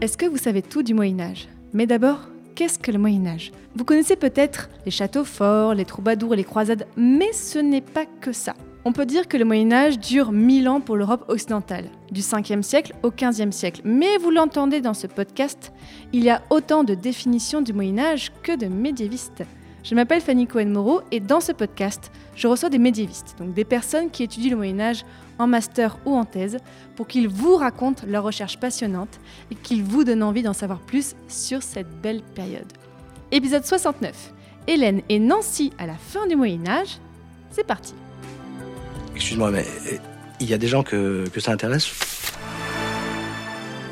Est-ce que vous savez tout du Moyen Âge Mais d'abord, qu'est-ce que le Moyen Âge Vous connaissez peut-être les châteaux forts, les troubadours et les croisades, mais ce n'est pas que ça. On peut dire que le Moyen Âge dure 1000 ans pour l'Europe occidentale, du 5e siècle au 15e siècle. Mais vous l'entendez dans ce podcast, il y a autant de définitions du Moyen Âge que de médiévistes. Je m'appelle Fanny Cohen-Moreau et dans ce podcast, je reçois des médiévistes, donc des personnes qui étudient le Moyen Âge en master ou en thèse, pour qu'ils vous racontent leurs recherches passionnantes et qu'ils vous donnent envie d'en savoir plus sur cette belle période. Épisode 69. Hélène et Nancy à la fin du Moyen Âge. C'est parti. Excuse-moi, mais euh, il y a des gens que, que ça intéresse?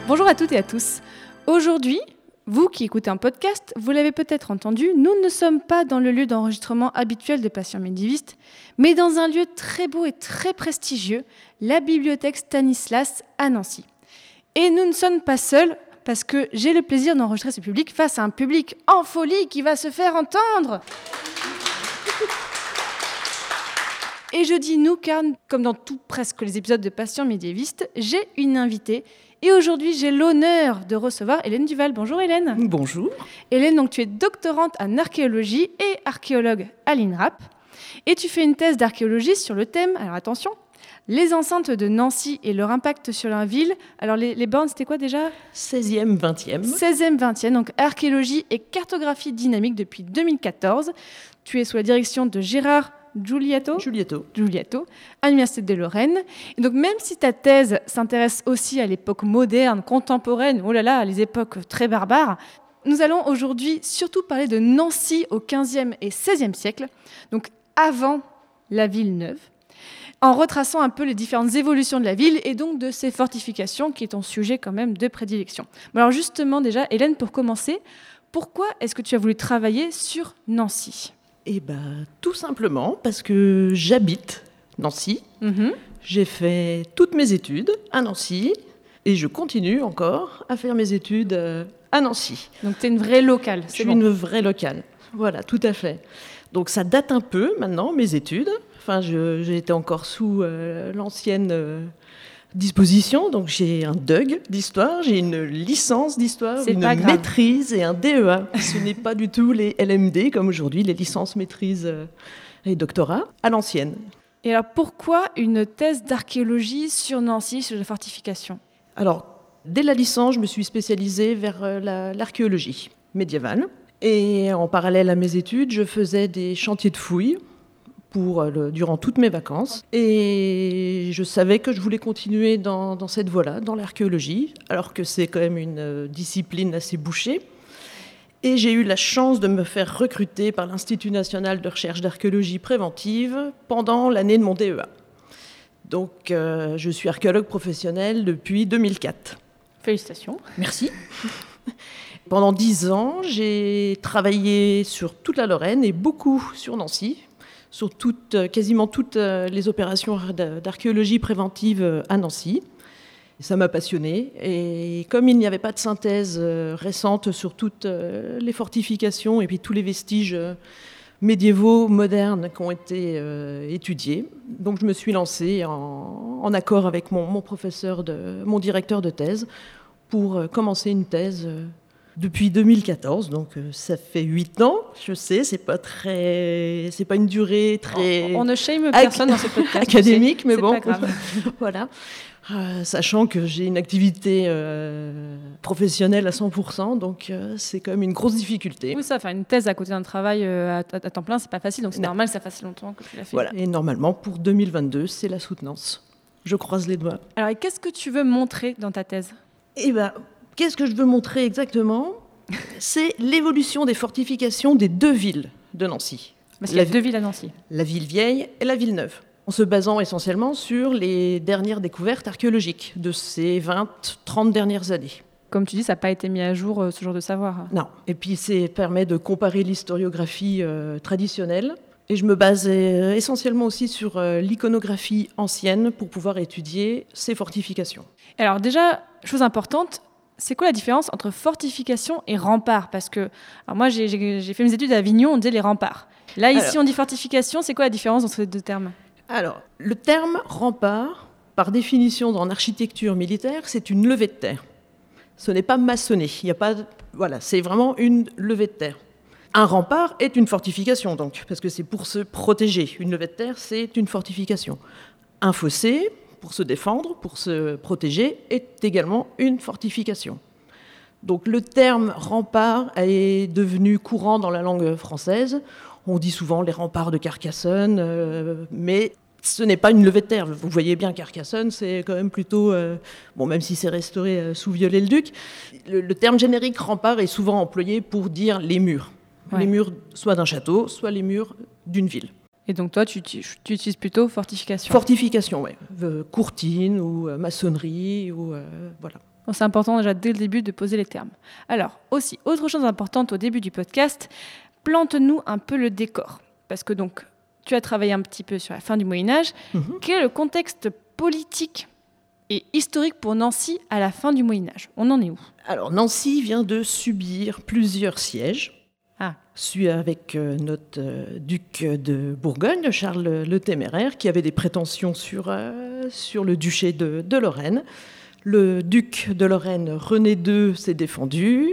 Bonjour à toutes et à tous. Aujourd'hui, vous qui écoutez un podcast, vous l'avez peut-être entendu, nous ne sommes pas dans le lieu d'enregistrement habituel de patients médiévistes, mais dans un lieu très beau et très prestigieux, la bibliothèque Stanislas à Nancy. Et nous ne sommes pas seuls parce que j'ai le plaisir d'enregistrer ce public face à un public en folie qui va se faire entendre. Et je dis nous car, comme dans tout presque les épisodes de Patients médiévistes, j'ai une invitée et aujourd'hui, j'ai l'honneur de recevoir Hélène Duval. Bonjour Hélène. Bonjour. Hélène, donc tu es doctorante en archéologie et archéologue à l'INRAP. Et tu fais une thèse d'archéologie sur le thème, alors attention, les enceintes de Nancy et leur impact sur la ville. Alors les, les bornes, c'était quoi déjà? 16e, 20e. 16e, 20e, donc archéologie et cartographie dynamique depuis 2014. Tu es sous la direction de Gérard Giulietto, Giulietto. Giulietto à l'Université de Lorraine. Et donc même si ta thèse s'intéresse aussi à l'époque moderne, contemporaine, oh là là, les époques très barbares, nous allons aujourd'hui surtout parler de Nancy au 15e et 16e siècle, donc avant la ville neuve, en retraçant un peu les différentes évolutions de la ville et donc de ses fortifications, qui est ton sujet quand même de prédilection. Alors justement déjà, Hélène, pour commencer, pourquoi est-ce que tu as voulu travailler sur Nancy? Eh ben, tout simplement parce que j'habite Nancy. Mhm. J'ai fait toutes mes études à Nancy et je continue encore à faire mes études euh, à Nancy. Donc tu es une vraie locale, Je suis bon. une vraie locale. Voilà, tout à fait. Donc ça date un peu maintenant, mes études. Enfin, j'ai été encore sous euh, l'ancienne euh, disposition. Donc j'ai un DUG d'histoire, j'ai une licence d'histoire, une maîtrise et un DEA. Ce n'est pas du tout les LMD comme aujourd'hui, les licences, maîtrises euh, et doctorats, à l'ancienne. Et alors pourquoi une thèse d'archéologie sur Nancy, sur la fortification? Alors, dès la licence, je me suis spécialisée vers euh, la- l'archéologie médiévale. Et en parallèle à mes études, je faisais des chantiers de fouilles pour, euh, le- durant toutes mes vacances. Et je savais que je voulais continuer dans, dans cette voie-là, dans l'archéologie, alors que c'est quand même une euh, discipline assez bouchée. Et j'ai eu la chance de me faire recruter par l'Institut national de recherche d'archéologie préventive pendant l'année de mon DEA. Donc, euh, je suis archéologue professionnel depuis 2004. Félicitations. Merci. Pendant dix ans, j'ai travaillé sur toute la Lorraine et beaucoup sur Nancy, sur euh, quasiment toutes euh, les opérations d'a- d'archéologie préventive euh, à Nancy. Ça m'a passionné. Et comme il n'y avait pas de synthèse récente sur toutes les fortifications et puis tous les vestiges médiévaux, modernes qui ont été étudiés, donc je me suis lancée en, accord avec mon, professeur, mon directeur de thèse, pour commencer une thèse depuis 2014. Donc euh, ça fait huit ans. Je sais, c'est pas très, c'est pas une durée très On ne shame personne dans ce podcast. académique, mais bon, pas grave. voilà. Euh, sachant que j'ai une activité euh, professionnelle à 100%, donc euh, c'est quand même une grosse difficulté. Oui, ça, faire une thèse à côté d'un travail à, temps plein, c'est pas facile, donc c'est normal que ça fasse longtemps que tu l'as fait. Voilà. Et normalement, pour 2022, c'est la soutenance. Je croise les doigts. Alors, et qu'est-ce que tu veux montrer dans ta thèse? Eh ben, qu'est-ce que je veux montrer exactement? C'est l'évolution des fortifications des deux villes de Nancy, Parce qu'il y a deux villes à Nancy. la ville vieille et la ville neuve, en se basant essentiellement sur les dernières découvertes archéologiques de ces 20-30 dernières années. comme tu dis, ça n'a pas été mis à jour, euh, ce genre de savoir. Non. Et puis, ça permet de comparer l'historiographie euh, traditionnelle. Et je me basais euh, essentiellement aussi sur euh, l'iconographie ancienne pour pouvoir étudier ces fortifications. Alors déjà, chose importante, c'est quoi la différence entre fortification et rempart? Parce que alors moi, j'ai- fait mes études à Avignon, on disait les remparts. Là, ici, Alors- on dit fortification. C'est quoi la différence entre ces deux termes? Alors, le terme rempart, par définition en architecture militaire, c'est une levée de terre. Ce n'est pas maçonné. Il y a pas, voilà, c'est vraiment une levée de terre. Un rempart est une fortification, donc, parce que c'est pour se protéger. Une levée de terre, c'est une fortification. Un fossé, pour se défendre, pour se protéger, est également une fortification. Donc le terme rempart est devenu courant dans la langue française. On dit souvent les remparts de Carcassonne, euh, mais ce n'est pas une levée de terre. Vous voyez bien Carcassonne, c'est quand même plutôt, euh, bon même si c'est restauré euh, sous Viollet-le-Duc, le, le terme générique rempart est souvent employé pour dire les murs. Ouais. Les murs soit d'un château, soit les murs d'une ville. Et donc toi, tu, tu- tu utilises plutôt fortification. Fortification, oui. courtine ou euh, maçonnerie, ou euh, voilà. C'est important déjà dès le début de poser les termes. Alors, aussi, autre chose importante au début du podcast, plante-nous un peu le décor. Parce que donc, tu as travaillé un petit peu sur la fin du Moyen Âge. Mhm. Quel est le contexte politique et historique pour Nancy à la fin du Moyen Âge On en est où? Alors, Nancy vient de subir plusieurs sièges. Celui avec euh, notre euh, duc de Bourgogne, Charles le Téméraire, qui avait des prétentions sur, euh, sur le duché de, de Lorraine. Le duc de Lorraine, René II, s'est défendu.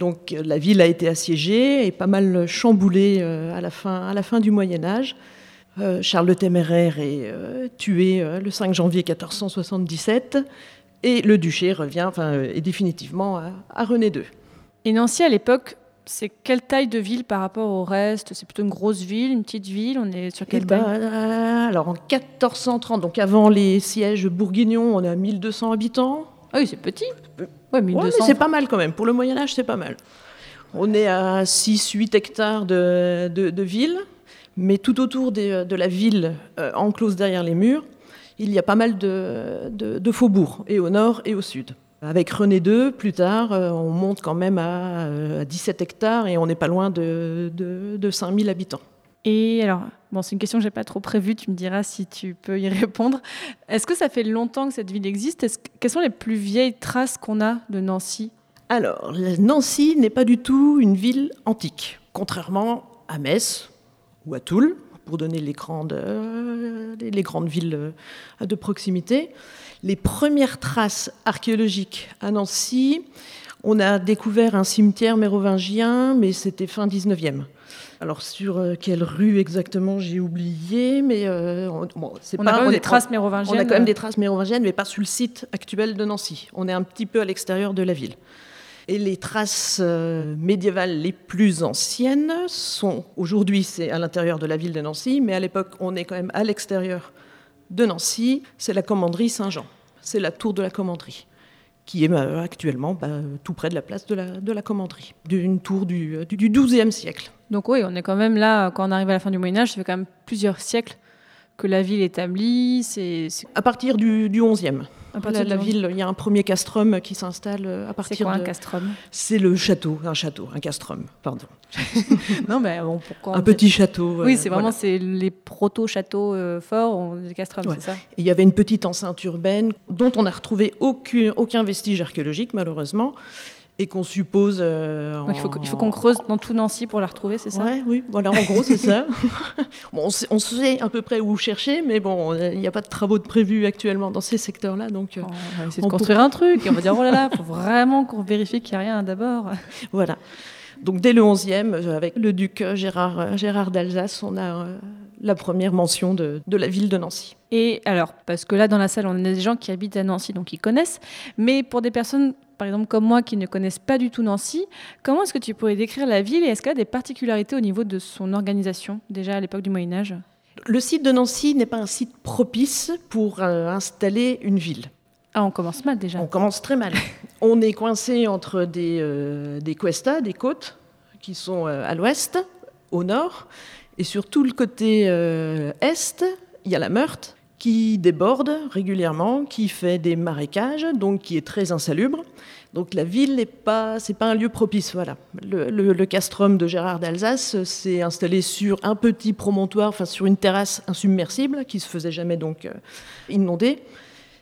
Donc la ville a été assiégée et pas mal chamboulée à, la fin, à la fin du Moyen Âge. Charles le Téméraire est tué le 5 janvier 1477 et le duché revient enfin, est définitivement à, à René II. Et Nancy, à l'époque, c'est quelle taille de ville par rapport au reste? C'est plutôt une grosse ville, une petite ville? On est sur Eh quelle ben, taille? euh, alors en 1430, donc avant les sièges bourguignons, on est à 1200 habitants. Ah oui, c'est petit. Ouais, Ouais, 1200. mais c'est pas mal quand même. Pour le Moyen Âge, c'est pas mal. On est à 6-8 hectares de, de, de ville, mais tout autour des- de la ville, euh, enclose derrière les murs, il y a pas mal de faubourgs, et au nord et au sud. Avec René II, plus tard, euh, on monte quand même à, euh, à 17 hectares et on n'est pas loin de, de, de 5000 habitants. Et alors, bon, c'est une question que j'ai pas trop prévue, tu me diras si tu peux y répondre. Est-ce que ça fait longtemps que cette ville existe? Est-ce Quelles sont les plus vieilles traces qu'on a de Nancy? Alors, Nancy n'est pas du tout une ville antique, contrairement à Metz ou à Toul, pour donner les grandes, euh, les- les grandes villes euh, de proximité. Les premières traces archéologiques à Nancy, on a découvert un cimetière mérovingien, mais c'était fin 19e. Alors, sur euh, quelle rue exactement, j'ai oublié, mais euh, on, bon, c'est On pas a quand même on des traces on mérovingiennes. a quand même des traces mérovingiennes, mais pas sur le site actuel de Nancy. On est un petit peu à l'extérieur de la ville. Et les traces euh, médiévales les plus anciennes sont, aujourd'hui c'est à l'intérieur de la ville de Nancy, mais à l'époque on est quand même à l'extérieur de Nancy, c'est la commanderie Saint-Jean. C'est la tour de la commanderie, qui est euh, actuellement bah, tout près de la place de la, de la commanderie, d'une tour du, euh, du, XIIe siècle. Donc oui, on est quand même là, quand on arrive à la fin du Moyen Âge, ça fait quand même plusieurs siècles que la ville est établie. À partir du, du XIe. À partir La, la de- ville, il y a un premier castrum qui s'installe euh, à C'est partir quoi un de... castrum? C'est le château, un château, un castrum, pardon. Non, mais bon, pourquoi Un petit château. Oui, euh, c'est vraiment voilà. c'est les proto-châteaux euh, forts, on dit castrum, Ouais. c'est ça? Il y avait une petite enceinte urbaine dont on n'a retrouvé aucun, aucun vestige archéologique, malheureusement, et qu'on suppose. euh, Donc il faut, qu'on creuse dans tout Nancy pour la retrouver, c'est ça? Ouais, oui, voilà, en gros, c'est ça. bon, on, sait, on sait à peu près où chercher, mais bon, il n'y a pas de travaux de prévus actuellement dans ces secteurs-là, donc euh, On va essayer de On construire un truc et on va dire oh là là, faut vraiment qu'on vérifie qu'il n'y a rien d'abord. voilà. Donc dès le 11e, euh, avec le duc Gérard, Gérard d'Alsace, on a euh, la première mention de, de la ville de Nancy. Et alors, parce que là dans la salle, on a des gens qui habitent à Nancy, donc ils connaissent, mais pour des personnes, par exemple comme moi, qui ne connaissent pas du tout Nancy, comment est-ce que tu pourrais décrire la ville et est-ce qu'elle a des particularités au niveau de son organisation, déjà à l'époque du Moyen Âge Le site de Nancy n'est pas un site propice pour euh, installer une ville. Ah, on commence mal déjà. On commence très mal. On est coincé entre des, euh, des cuestas, des côtes, qui sont euh, à l'ouest, au nord, et sur tout le côté est, il y a la Meurthe, qui déborde régulièrement, qui fait des marécages, donc qui est très insalubre. Donc la ville n'est pas, c'est pas un lieu propice. Voilà. Le, le, castrum de Gérard d'Alsace s'est installé sur un petit promontoire, enfin sur une terrasse insubmersible qui se faisait jamais donc euh, inonder.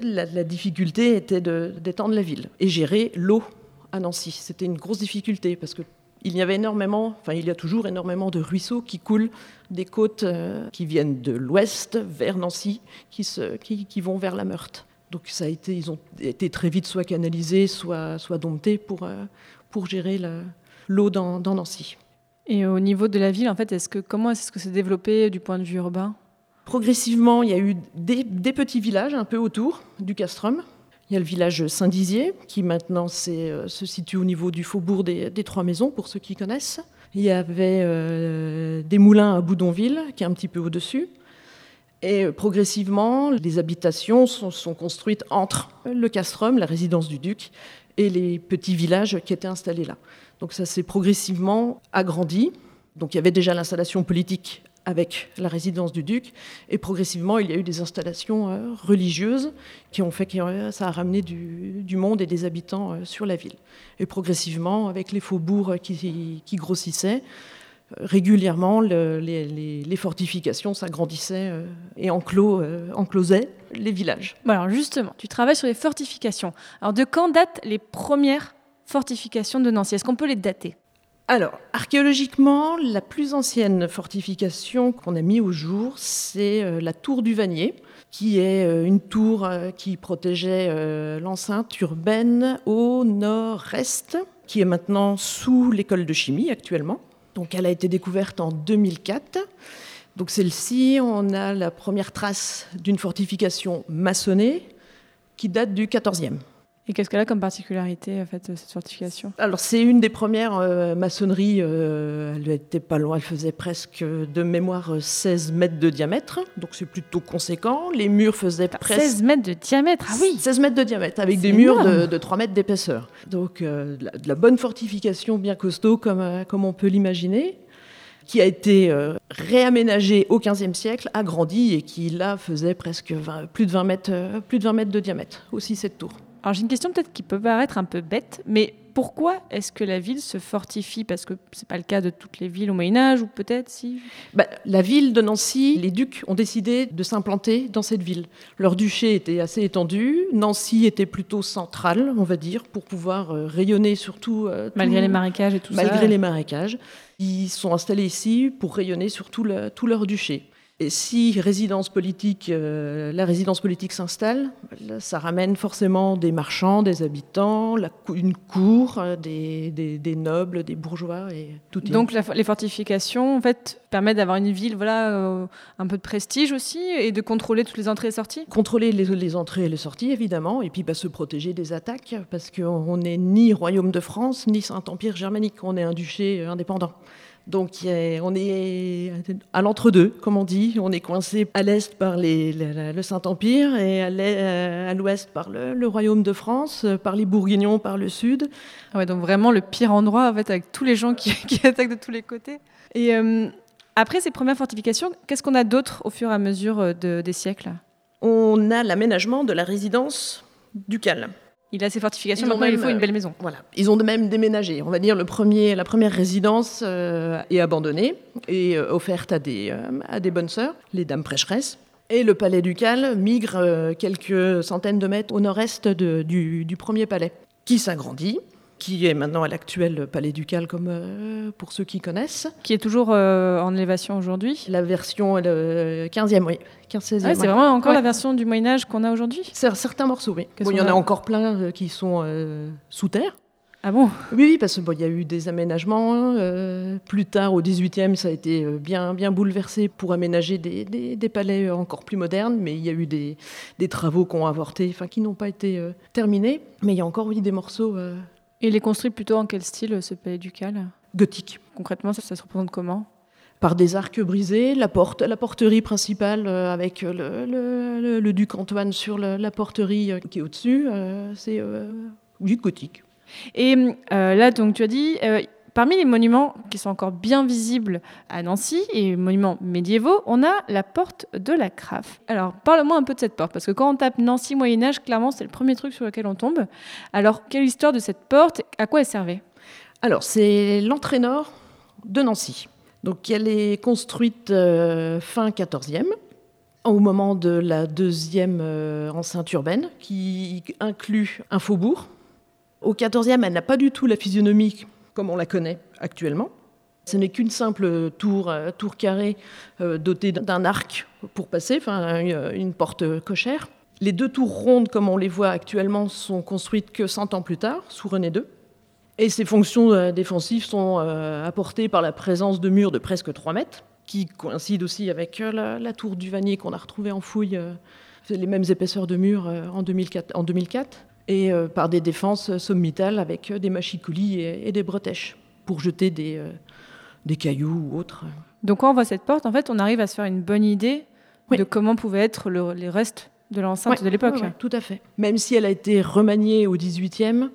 La, la difficulté était d'étendre la ville et gérer l'eau à Nancy. C'était une grosse difficulté parce que il y avait énormément, enfin il y a toujours énormément de ruisseaux qui coulent des côtes euh, qui viennent de l'ouest vers Nancy, qui, se, qui, qui vont vers la Meurthe. Donc ça a été, ils ont été très vite soit canalisés, soit, soit domptés pour, euh, pour gérer l'eau dans, dans, Nancy. Et au niveau de la ville, en fait, est-ce que, comment est-ce que c'est développé du point de vue urbain? Progressivement, il y a eu des, des, petits villages un peu autour du castrum. Il y a le village Saint-Dizier, qui maintenant euh, se situe au niveau du faubourg des, Trois Maisons, pour ceux qui connaissent. Il y avait euh, des moulins à Boudonville, qui est un petit peu au-dessus. Et euh, progressivement, les habitations sont, construites entre le castrum, la résidence du duc, et les petits villages qui étaient installés là. Donc ça s'est progressivement agrandi. Donc il y avait déjà l'installation politique avec la résidence du duc, et progressivement il y a eu des installations euh, religieuses qui ont fait que euh, ça a ramené du, monde et des habitants sur la ville. Et progressivement, avec les faubourgs qui grossissaient, régulièrement, les, fortifications s'agrandissaient euh, et euh, enclosaient les villages. alors justement, tu travailles sur les fortifications. Alors de quand datent les premières fortifications de Nancy? Est-ce qu'on peut les dater? Alors, archéologiquement, la plus ancienne fortification qu'on a mis au jour, c'est euh, la tour du Vanier, qui est une tour qui protégeait l'enceinte urbaine au nord-est, qui est maintenant sous l'école de chimie actuellement. Donc elle a été découverte en 2004. Donc celle-ci, on a la première trace d'une fortification maçonnée qui date du 14e. Et qu'est-ce qu'elle a comme particularité, en fait, cette fortification? Alors, c'est une des premières euh, maçonneries. Euh, elle était pas loin, elle faisait presque de mémoire 16 mètres de diamètre. Donc, c'est plutôt conséquent. Les murs faisaient presque. 16 mètres de diamètre, ah oui 16 mètres de diamètre, avec des murs de, 3 mètres d'épaisseur. Donc, euh, de, la, bonne fortification, bien costaud, comme, comme on peut l'imaginer qui a été réaménagée au XVe siècle, agrandie et qui là faisait presque plus, de 20 mètres, plus de 20 mètres de diamètre, aussi cette tour. Alors j'ai une question peut-être qui peut paraître un peu bête, mais pourquoi est-ce que la ville se fortifie? Parce que ce n'est pas le cas de toutes les villes au Moyen Âge, ou peut-être si? Bah, La ville de Nancy, les ducs ont décidé de s'implanter dans cette ville. Leur duché était assez étendu, Nancy était plutôt centrale, on va dire, pour pouvoir euh, rayonner surtout... Euh, malgré les marécages et tout ça Malgré les marécages. Ils sont installés ici pour rayonner sur tout leur duché. Et si résidence politique, euh, la résidence politique s'installe, ça ramène forcément des marchands, des habitants, une cour, euh, des, nobles, des bourgeois et tout. Donc les fortifications, en fait, permettent d'avoir une ville, voilà, euh, un peu de prestige aussi, et de contrôler toutes les entrées et sorties? Contrôler les, entrées et les sorties, évidemment, et puis bah, se protéger des attaques, parce qu'on n'est ni royaume de France ni Saint-Empire germanique, on est un duché indépendant. Donc on est à l'entre-deux, comme on dit. On est coincé à l'est par le Saint-Empire et à l'ouest par le, Royaume de France, par les Bourguignons par le sud. Ah ouais, donc vraiment le pire endroit en fait, avec tous les gens qui, attaquent de tous les côtés. Et euh, après ces premières fortifications, qu'est-ce qu'on a d'autre au fur et à mesure euh, des siècles? On a l'aménagement de la résidence ducale. Il a ses fortifications, maintenant il faut une belle maison. Voilà. Ils ont de même déménagé. On va dire le premier, la première résidence euh, est abandonnée et euh, offerte à des, euh, à des bonnes sœurs, les dames prêcheresses. Et le palais ducal migre quelques centaines de mètres au nord-est du, du premier palais, qui s'agrandit qui est maintenant à l'actuel palais ducal, comme euh, pour ceux qui connaissent. Qui est toujours euh, en élévation aujourd'hui La version le 15e, oui. 15, 16e, c'est vraiment encore la version du Moyen-Âge qu'on a aujourd'hui Certains morceaux, oui. il y en a encore plein euh, qui sont sous terre. Ah bon? Oui, parce qu'il bon, y a eu des aménagements. plus tard, au 18e, ça a été bien, bien bouleversé pour aménager des, des, palais encore plus modernes, mais il y a eu des, des travaux qui ont avorté, enfin qui n'ont pas été terminés. Mais il y a encore, oui, des morceaux et il est construit plutôt en quel style, ce palais ducal? Gothique. Concrètement, ça, se représente comment? Par des arcs brisés, la, porte, la porterie principale euh, avec le, le, duc Antoine sur la porterie euh, qui est au-dessus, euh, c'est du gothique. Et là, donc, tu as dit, Parmi les monuments qui sont encore bien visibles à Nancy et monuments médiévaux, on a la porte de la Craffe. Alors, parle-moi un peu de cette porte, parce que quand on tape Nancy Moyen Âge, clairement, c'est le premier truc sur lequel on tombe. Alors, quelle histoire de cette porte? À quoi elle servait? Alors, c'est l'entrée nord de Nancy. Donc, elle est construite euh, fin 14e, au moment de la deuxième euh, enceinte urbaine, qui inclut un faubourg. Au 14e, elle n'a pas du tout la physionomie comme on la connaît actuellement. Ce n'est qu'une simple tour, euh, carrée euh, dotée d'un arc pour passer, enfin une porte cochère. Les deux tours rondes, comme on les voit actuellement, sont construites que 100 ans plus tard, sous René II. Et ces fonctions euh, défensives sont apportées par la présence de murs de presque 3 mètres, qui coïncident aussi avec la, tour du Vanier qu'on a retrouvée en fouille, les mêmes épaisseurs de murs en 2004. En 2004 et euh, par des défenses sommitales avec euh, des machicoulis et, des bretèches pour jeter des, euh, des cailloux ou autres. Donc quand on voit cette porte, en fait, on arrive à se faire une bonne idée de comment pouvaient être les restes de l'enceinte de l'époque. tout à fait. Même si elle a été remaniée au 18e,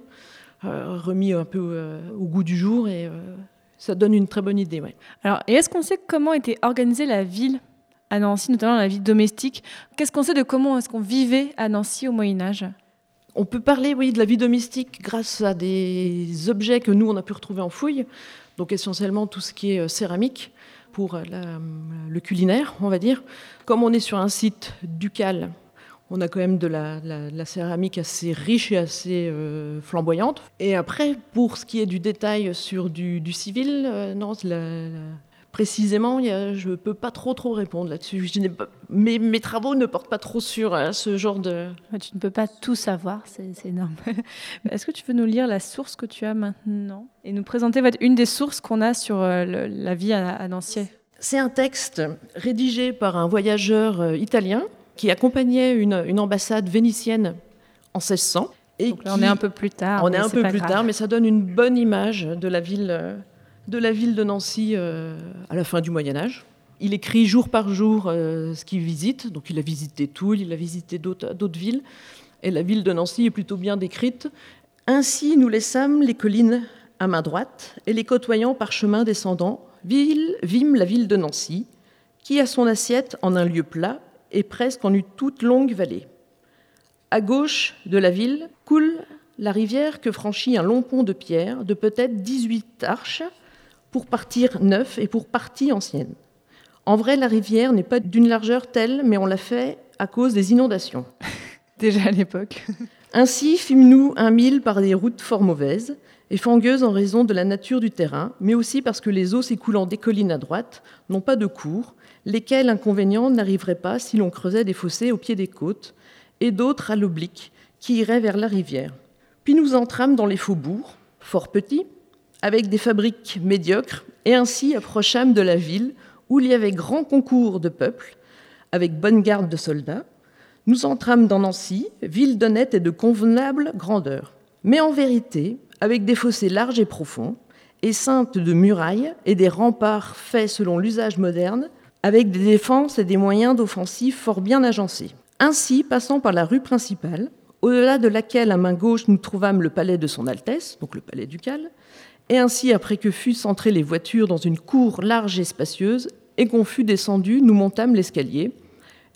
remis un peu au goût du jour, et ça donne une très bonne idée. Alors, et est-ce qu'on sait comment était organisée la ville à Nancy, notamment la vie domestique? Qu'est-ce qu'on sait de comment est-ce qu'on vivait à Nancy au Moyen Âge? On peut parler, oui, de la vie domestique grâce à des objets que nous, on a pu retrouver en fouille. Donc essentiellement tout ce qui est euh, céramique pour euh, le culinaire, on va dire. Comme on est sur un site ducal, on a quand même de la, céramique assez riche et assez euh, flamboyante. Et après, pour ce qui est du détail sur du, civil, non, précisément, je ne peux pas trop trop répondre là-dessus. Mes, mes, travaux ne portent pas trop sur euh, ce genre de... Tu ne peux pas tout savoir, c'est énorme. Est-ce que tu veux nous lire la source que tu as maintenant et nous présenter une des sources qu'on a sur euh, la vie à, Nancy? C'est un texte rédigé par un voyageur euh, italien qui accompagnait une, ambassade vénitienne en 1600. Et Donc là, on est un peu plus tard. On est un peu plus tard, mais ça donne une bonne image de la ville de la ville de Nancy euh, à la fin du Moyen Âge. Il écrit jour par jour euh, ce qu'il visite. Donc il a visité Toul, il a visité d'autres villes. Et la ville de Nancy est plutôt bien décrite. Ainsi nous laissâmes les collines à main droite et les côtoyant par chemin descendant, ville, vîmes la ville de Nancy, qui a son assiette en un lieu plat et presque en une toute longue vallée. À gauche de la ville coule la rivière que franchit un long pont de pierre de peut-être 18 arches, pour partir neuf et pour partie ancienne. En vrai, la rivière n'est pas d'une largeur telle, mais on l'a fait à cause des inondations. Déjà à l'époque. Ainsi fîmes-nous un mille par des routes fort mauvaises et fangueuses en raison de la nature du terrain, mais aussi parce que les eaux s'écoulant des collines à droite n'ont pas de cours, lesquels inconvénients n'arriveraient pas si l'on creusait des fossés au pied des côtes, et d'autres à l'oblique, qui iraient vers la rivière. Puis nous entrâmes dans les faubourgs, fort petits, avec des fabriques médiocres, et ainsi approchâmes de la ville où il y avait grand concours de peuple, avec bonne garde de soldats. Nous entrâmes dans Nancy, ville d'honnête et de convenable grandeur, mais en vérité, avec des fossés larges et profonds, et de murailles et des remparts faits selon l'usage moderne, avec des défenses et des moyens d'offensive fort bien agencés. Ainsi, passant par la rue principale, au-delà de laquelle à main gauche nous trouvâmes le palais de Son Altesse, donc le palais ducal, et ainsi, après que fussent entrées les voitures dans une cour large et spacieuse, et qu'on fut descendu, nous montâmes l'escalier,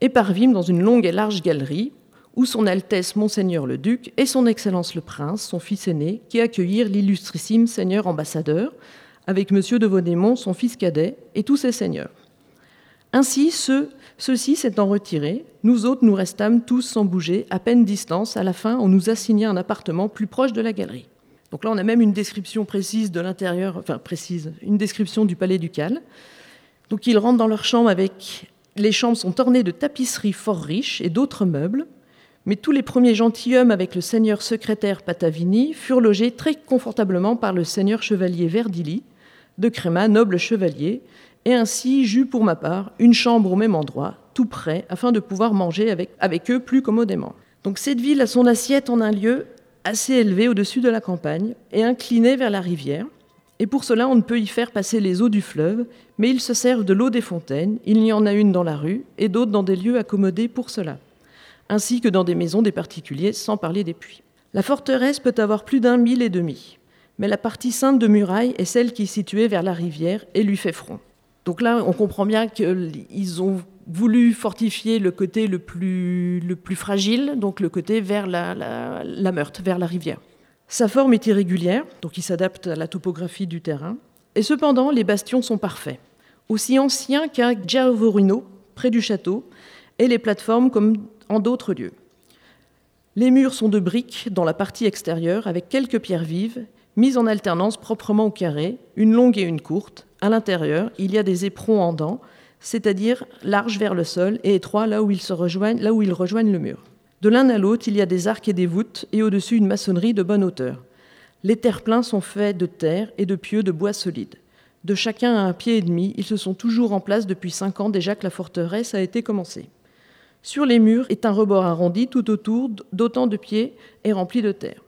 et parvîmes dans une longue et large galerie, où son Altesse Monseigneur le Duc et son Excellence le Prince, son fils aîné, qui accueillirent l'illustrissime Seigneur ambassadeur, avec Monsieur de Vaudémont, son fils cadet, et tous ses seigneurs. Ainsi, ceux, ceux-ci s'étant retirés, nous autres nous restâmes tous sans bouger, à peine distance. À la fin, on nous assigna un appartement plus proche de la galerie. Donc là, on a même une description précise de l'intérieur, enfin précise, une description du palais ducal. Donc ils rentrent dans leur chambre avec. Les chambres sont ornées de tapisseries fort riches et d'autres meubles, mais tous les premiers gentilshommes avec le seigneur secrétaire Patavini furent logés très confortablement par le seigneur chevalier Verdilly, de Créma, noble chevalier, et ainsi j'eus pour ma part une chambre au même endroit, tout près, afin de pouvoir manger avec, avec eux plus commodément. Donc cette ville a son assiette en un lieu assez élevé au-dessus de la campagne et incliné vers la rivière. Et pour cela, on ne peut y faire passer les eaux du fleuve, mais ils se servent de l'eau des fontaines. Il y en a une dans la rue et d'autres dans des lieux accommodés pour cela, ainsi que dans des maisons des particuliers, sans parler des puits. La forteresse peut avoir plus d'un mille et demi, Mais la partie sainte de muraille est celle qui est située vers la rivière et lui fait front. Donc là, on comprend bien qu'ils ont voulu fortifier le côté le plus, le plus fragile, donc le côté vers la, Meurthe, vers la rivière. Sa forme est irrégulière, donc il s'adapte à la topographie du terrain. Et cependant, les bastions sont parfaits. Aussi anciens qu'à Giavorino, près du château, et les plateformes comme en d'autres lieux. Les murs sont de briques dans la partie extérieure, avec quelques pierres vives, mises en alternance proprement au carré, une longue et une courte. À l'intérieur, il y a des éperons en dents, c'est-à-dire larges vers le sol et étroits là où ils, se rejoignent, là où ils rejoignent le mur. De l'un à l'autre, il y a des arcs et des voûtes, et au-dessus une maçonnerie de bonne hauteur. Les terre-pleins sont faits de terre et de pieux de bois solide. De chacun à un pied et demi, ils se sont toujours en place depuis cinq ans déjà que la forteresse a été commencée. Sur les murs est un rebord arrondi tout autour d'autant de pieds et rempli de terre.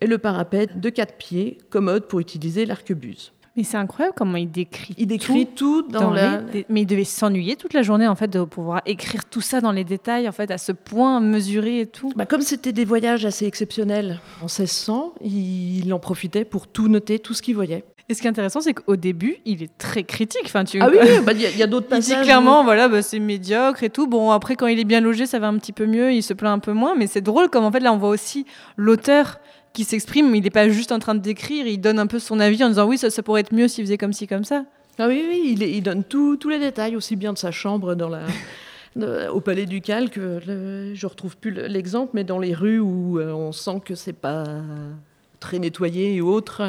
Et le parapet de quatre pieds, commode pour utiliser l'arquebuse. Mais c'est incroyable comment il décrit. Il décrit tout, dans, la. Mais il devait s'ennuyer toute la journée en fait de pouvoir écrire tout ça dans les détails en fait à ce point mesuré et tout. Bah, comme c'était des voyages assez exceptionnels en 1600, il en profitait pour tout noter, tout ce qu'il voyait. Et ce qui est intéressant, c'est qu'au début, il est très critique. Enfin, tu... Ah oui, bah, il y a, d'autres passages. Il dit clairement, voilà, bah, c'est médiocre et tout. Bon, après, quand il est bien logé, ça va un petit peu mieux, il se plaint un peu moins. Mais c'est drôle, comme en fait, là, on voit aussi l'auteur qui s'exprime. Il n'est pas juste en train de décrire, il donne un peu son avis en disant oui, ça, ça pourrait être mieux s'il faisait comme ci, comme ça. Ah oui, oui, il, il donne tous les détails, aussi bien de sa chambre dans la. au Palais du Calque, le, je retrouve plus l'exemple, mais dans les rues où euh, on sent que c'est pas très nettoyé et autres.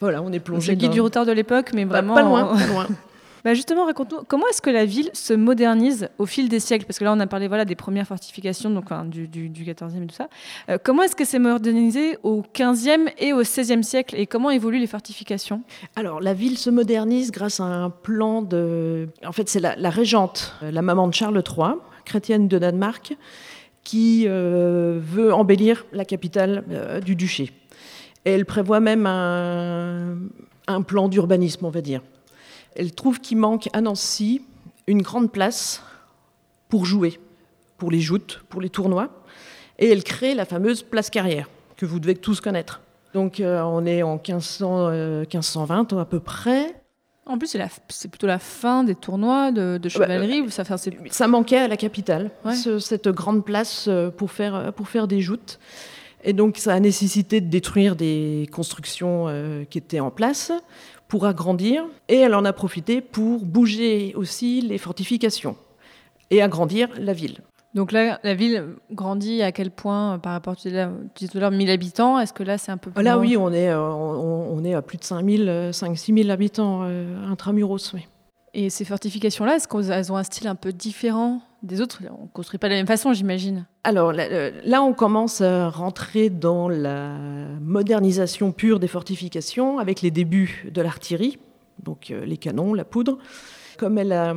Voilà, on est plongé. C'est guide du retard de l'époque, mais bah, vraiment. pas loin, pas loin. Bah justement, raconte-nous, comment est-ce que la ville se modernise au fil des siècles? Parce que là, on a parlé des premières fortifications, du, du, du, 14e et tout ça. Euh, comment est-ce que c'est modernisé au 15e et au 16e siècle? Et comment évoluent les fortifications? Alors, la ville se modernise grâce à un plan de... En fait, c'est la, régente, euh, la maman de Charles III, chrétienne de Danemark, qui euh, veut embellir la capitale du duché. Elle prévoit même un plan d'urbanisme, on va dire. Elle trouve qu'il manque à Nancy une grande place pour jouer, pour les joutes, pour les tournois. Et elle crée la fameuse place carrière, que vous devez tous connaître. Donc euh, on est en 1500, 1520 euh, à peu près. En plus, c'est plutôt la fin des tournois de, de chevalerie. ça, ça, manquait à la capitale, cette grande place euh, pour faire, pour faire des joutes. Et donc, ça a nécessité de détruire des constructions qui étaient en place pour agrandir, et elle en a profité pour bouger aussi les fortifications et agrandir la ville. Donc là, la ville grandit à quel point euh, par rapport, tu disais tout à l'heure, 1000 habitants? Est-ce que là, c'est un peu plus Là, oui, on est, euh, on, est à plus de 5000, 5-6 000 habitants euh, intramuros, oui. Et ces fortifications-là, est-ce qu'elles ont un style un peu différent des autres? On ne construit pas de la même façon, j'imagine. Alors là, on commence à rentrer dans la modernisation pure des fortifications avec les débuts de l'artillerie, donc euh, les canons, la poudre. Comme elle a,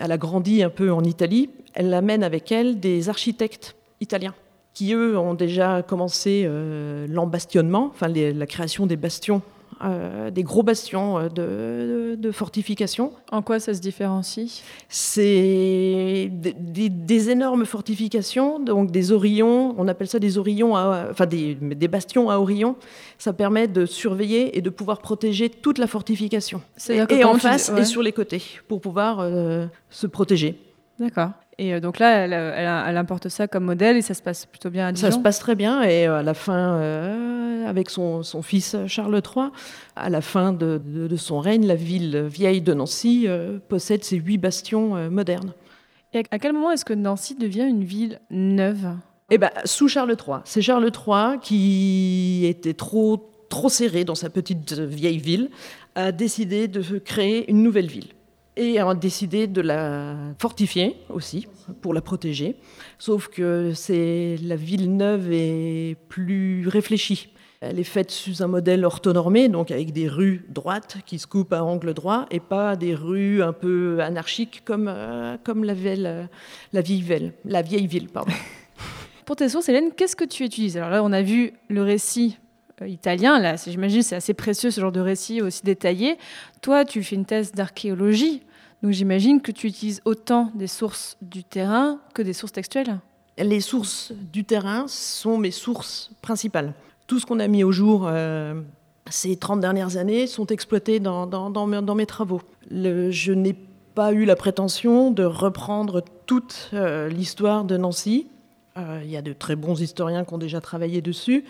elle a grandi un peu en Italie, elle amène avec elle des architectes italiens qui, eux, ont déjà commencé euh, l'embastionnement, enfin la création des bastions euh, des gros bastions euh, de, fortification. En quoi ça se différencie? C'est des, énormes fortifications, donc des orillons, on appelle ça des orillons, enfin des, bastions à orillons. Ça permet de surveiller et de pouvoir protéger toute la fortification. Et, en face et sur les côtés, pour pouvoir euh, se protéger. D'accord. Et euh, donc là, elle, importe ça comme modèle et ça se passe plutôt bien à Dijon. Ça se passe très bien et euh, à la fin, euh, avec son, fils Charles III, à la fin de, son règne, la ville vieille de Nancy possède ses huit bastions modernes. Et à quel moment est-ce que Nancy devient une ville neuve? Eh ben, sous Charles III. C'est Charles III qui était trop trop serré dans sa petite vieille ville, a décidé de créer une nouvelle ville et a décidé de la fortifier aussi pour la protéger. Sauf que c'est la ville neuve est plus réfléchie. Elle est faite sous un modèle orthonormé, donc avec des rues droites qui se coupent à angle droit et pas des rues un peu anarchiques comme, euh, comme la, vieille ville, la vieille ville. Pour tes sources, Hélène, qu'est-ce que tu utilises? Alors là, on a vu le récit italien. Là, j'imagine, c'est assez précieux ce genre de récit aussi détaillé. Toi, tu fais une thèse d'archéologie, donc j'imagine que tu utilises autant des sources du terrain que des sources textuelles. Les sources du terrain sont mes sources principales. Tout ce qu'on a mis au jour euh, ces 30 dernières années sont exploitées dans, mes, travaux. Je n'ai pas eu la prétention de reprendre toute euh, l'histoire de Nancy. Euh, il y a de très bons historiens qui ont déjà travaillé dessus.